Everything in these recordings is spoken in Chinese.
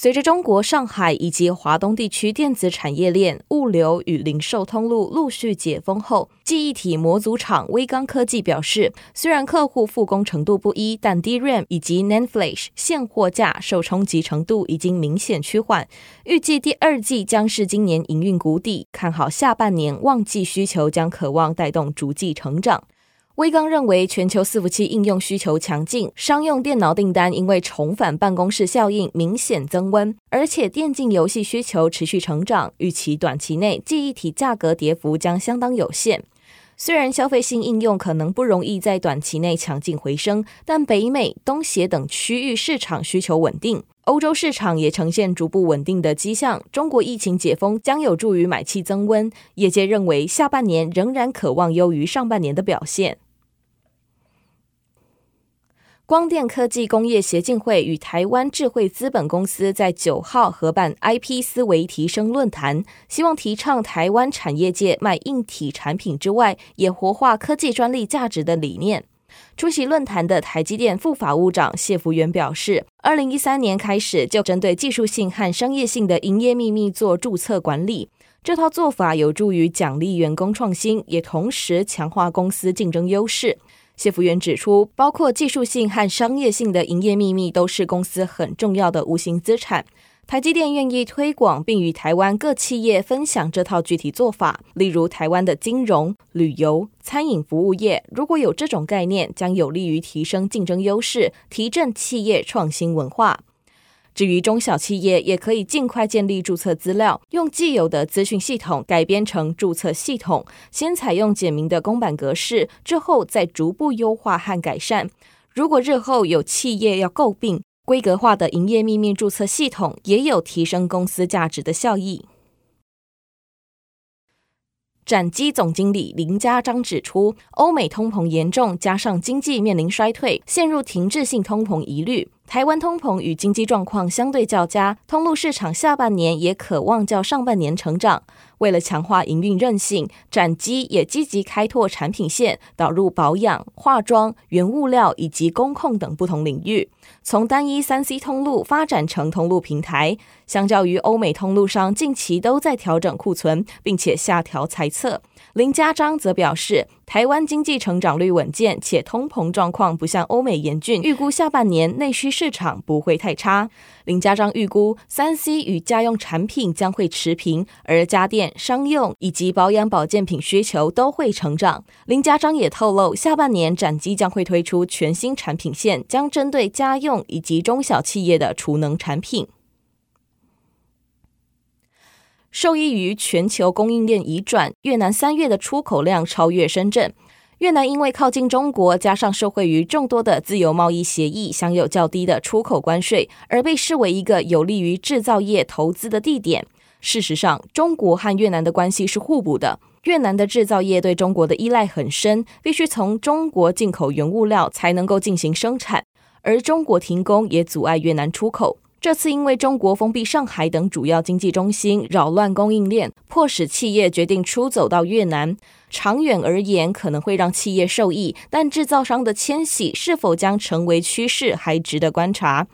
随着中国上海以及华东地区电子产业链、物流与零售通路陆续解封后，记忆体模组厂威刚科技表示，虽然客户复工程度不一，但 DRAM 以及 NAND Flash 现货价受冲击程度已经明显趋缓，预计第二季将是今年营运谷底，看好下半年旺季需求将渴望带动逐季成长。威刚认为，全球伺服器应用需求强劲，商用电脑订单因为重返办公室效应明显增温，而且电竞游戏需求持续成长，预期短期内记忆体价格跌幅将相当有限。虽然消费性应用可能不容易在短期内强劲回升，但北美、东协等区域市场需求稳定，欧洲市场也呈现逐步稳定的迹象。中国疫情解封将有助于买气增温，业界认为下半年仍然可望优于上半年的表现。光电科技工业协进会与台湾智慧资本公司在九号合办 IP 思维提升论坛，希望提倡台湾产业界卖硬体产品之外，也活化科技专利价值的理念。出席论坛的台积电副法务长谢福元表示，二零一三年开始就针对技术性和商业性的营业秘密做注册管理，这套做法有助于奖励员工创新，也同时强化公司竞争优势。谢福元指出，包括技术性和商业性的营业秘密都是公司很重要的无形资产。台积电愿意推广并与台湾各企业分享这套具体做法，例如台湾的金融、旅游、餐饮服务业，如果有这种概念，将有利于提升竞争优势，提振企业创新文化。至于中小企业，也可以尽快建立注册资料，用既有的资讯系统改编成注册系统，先采用简明的公版格式，之后再逐步优化和改善。如果日后有企业要诟病，规格化的营业秘密注册系统也有提升公司价值的效益。展机总经理林家章指出，欧美通膨严重，加上经济面临衰退，陷入停滞性通膨疑虑。台湾通膨与经济状况相对较佳，通路市场下半年也可望较上半年成长。为了强化营运韧性，展机也积极开拓产品线，导入保养、化妆、原物料以及工控等不同领域，从单一三 C 通路发展成通路平台。相较于欧美通路商近期都在调整库存，并且下调财测，林家章则表示，台湾经济成长率稳健，且通膨状况不像欧美严峻，预估下半年内需市场不会太差。林家章预估，三 C 与家用产品将会持平，而家电、商用以及保养保健品需求都会成长。林家章也透露，下半年展机将会推出全新产品线，将针对家用以及中小企业的储能产品。受益于全球供应链移转，越南三月的出口量超越深圳。越南因为靠近中国，加上受惠于众多的自由贸易协议，享有较低的出口关税，而被视为一个有利于制造业投资的地点。事实上，中国和越南的关系是互补的。越南的制造业对中国的依赖很深，必须从中国进口原物料才能够进行生产，而中国停工也阻碍越南出口。这次因为中国封闭上海等主要经济中心，扰乱供应链，迫使企业决定出走到越南。长远而言，可能会让企业受益，但制造商的迁徙是否将成为趋势，还值得观察。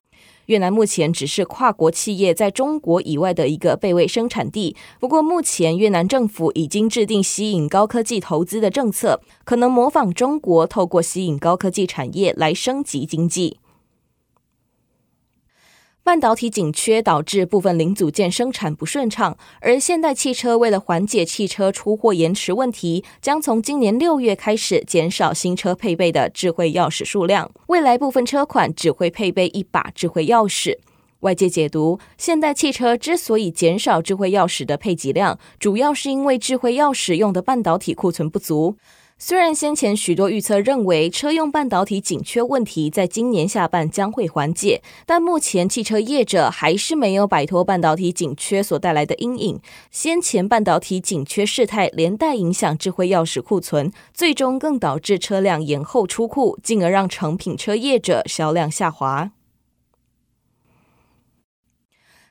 越南目前只是跨国企业在中国以外的一个备位生产地。不过，目前越南政府已经制定吸引高科技投资的政策，可能模仿中国，透过吸引高科技产业来升级经济。半导体紧缺导致部分零组件生产不顺畅，而现代汽车为了缓解汽车出货延迟问题，将从今年六月开始减少新车配备的智慧钥匙数量。未来部分车款只会配备一把智慧钥匙。外界解读，现代汽车之所以减少智慧钥匙的配给量，主要是因为智慧钥匙用的半导体库存不足。虽然先前许多预测认为车用半导体紧缺问题在今年下半将会缓解，但目前汽车业者还是没有摆脱半导体紧缺所带来的阴影。先前半导体紧缺事态连带影响智慧钥匙库存，最终更导致车辆延后出库，进而让成品车业者销量下滑。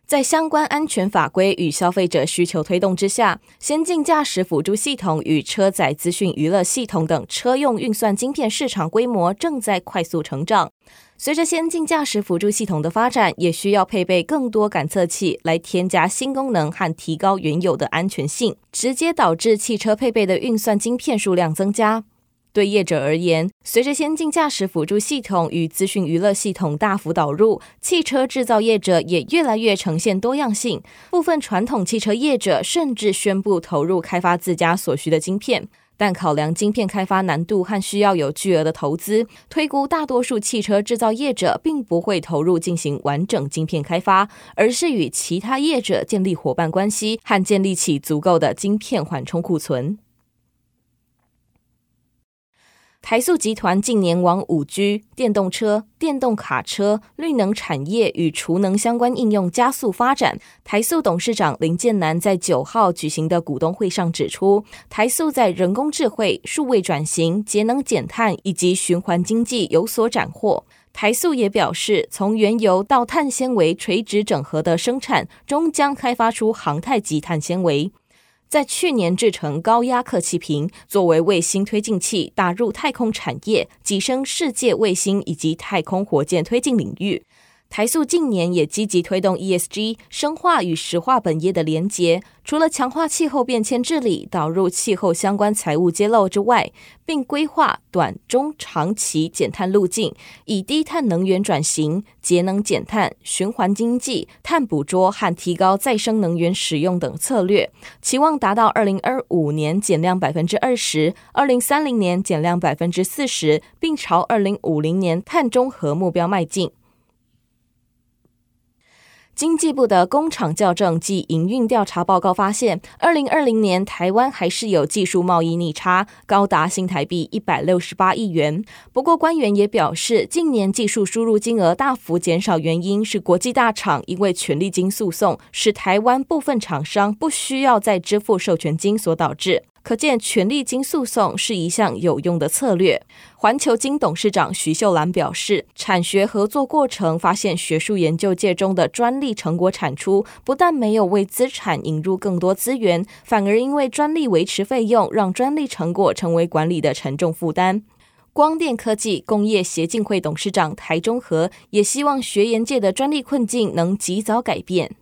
在相关安全法规与消费者需求推动之下，先进驾驶辅助系统与车载资讯娱乐系统等车用运算晶片市场规模正在快速成长。随着先进驾驶辅助系统的发展，也需要配备更多感测器来添加新功能和提高原有的安全性，直接导致汽车配备的运算晶片数量增加。对业者而言，随着先进驾驶辅助系统与资讯娱乐系统大幅导入，汽车制造业者也越来越呈现多样性。部分传统汽车业者甚至宣布投入开发自家所需的晶片，但考量晶片开发难度和需要有巨额的投资，推估大多数汽车制造业者并不会投入进行完整晶片开发，而是与其他业者建立伙伴关系和建立起足够的晶片缓冲库存。台塑集团近年往五 G、电动车、电动卡车、绿能产业与储能相关应用加速发展。台塑董事长林建南在九号举行的股东会上指出，台塑在人工智慧、数位转型、节能减碳以及循环经济有所斩获。台塑也表示，从原油到碳纤维垂直整合的生产，终将开发出航太级碳纤维。在去年制成高压客气瓶，作为卫星推进器打入太空产业，跻身世界卫星以及太空火箭推进领域。台塑近年也积极推动 ESG，深化与石化本业的连结。除了强化气候变迁治理、导入气候相关财务揭露之外，并规划短、中、长期减碳路径，以低碳能源转型、节能减碳、循环经济、碳捕捉和提高再生能源使用等策略，期望达到二零二五年减量百分之二十，二零三零年减量百分之四十，并朝二零五零年碳中和目标迈进。经济部的工厂校正及营运调查报告发现，二零二零年台湾还是有技术贸易逆差，高达新台币一百六十八亿元。不过，官员也表示，近年技术输入金额大幅减少，原因是国际大厂因为权利金诉讼，使台湾部分厂商不需要再支付授权金所导致。可见，权利金诉讼是一项有用的策略。环球金董事长徐秀兰表示，产学合作过程发现，学术研究界中的专利成果产出，不但没有为资产引入更多资源，反而因为专利维持费用，让专利成果成为管理的沉重负担。光电科技工业协进会董事长台中和也希望学研界的专利困境能及早改变。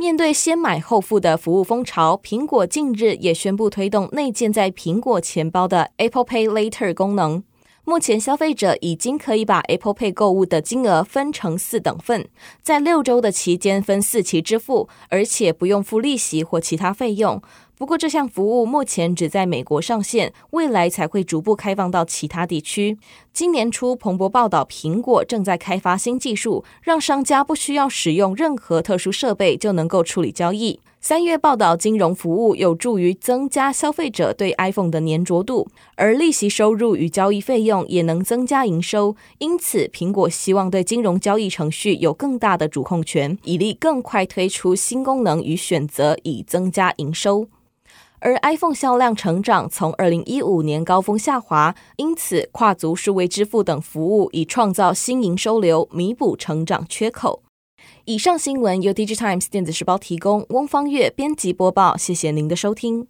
面对先买后付的服务风潮，苹果近日也宣布推动内建在苹果钱包的 Apple Pay Later 功能。目前，消费者已经可以把 Apple Pay 购物的金额分成四等份，在六周的期间分四期支付，而且不用付利息或其他费用。不过，这项服务目前只在美国上线，未来才会逐步开放到其他地区。今年初，彭博报道，苹果正在开发新技术，让商家不需要使用任何特殊设备就能够处理交易。三月报道，金融服务有助于增加消费者对 iPhone 的粘着度，而利息收入与交易费用也能增加营收。因此，苹果希望对金融交易程序有更大的主控权，以利更快推出新功能与选择，以增加营收。而 iPhone 销量成长从二零一五年高峰下滑，因此跨足数位支付等服务，以创造新营收流，弥补成长缺口。以上新闻由 Digitimes 电子时报提供，翁方月编辑播报，谢谢您的收听。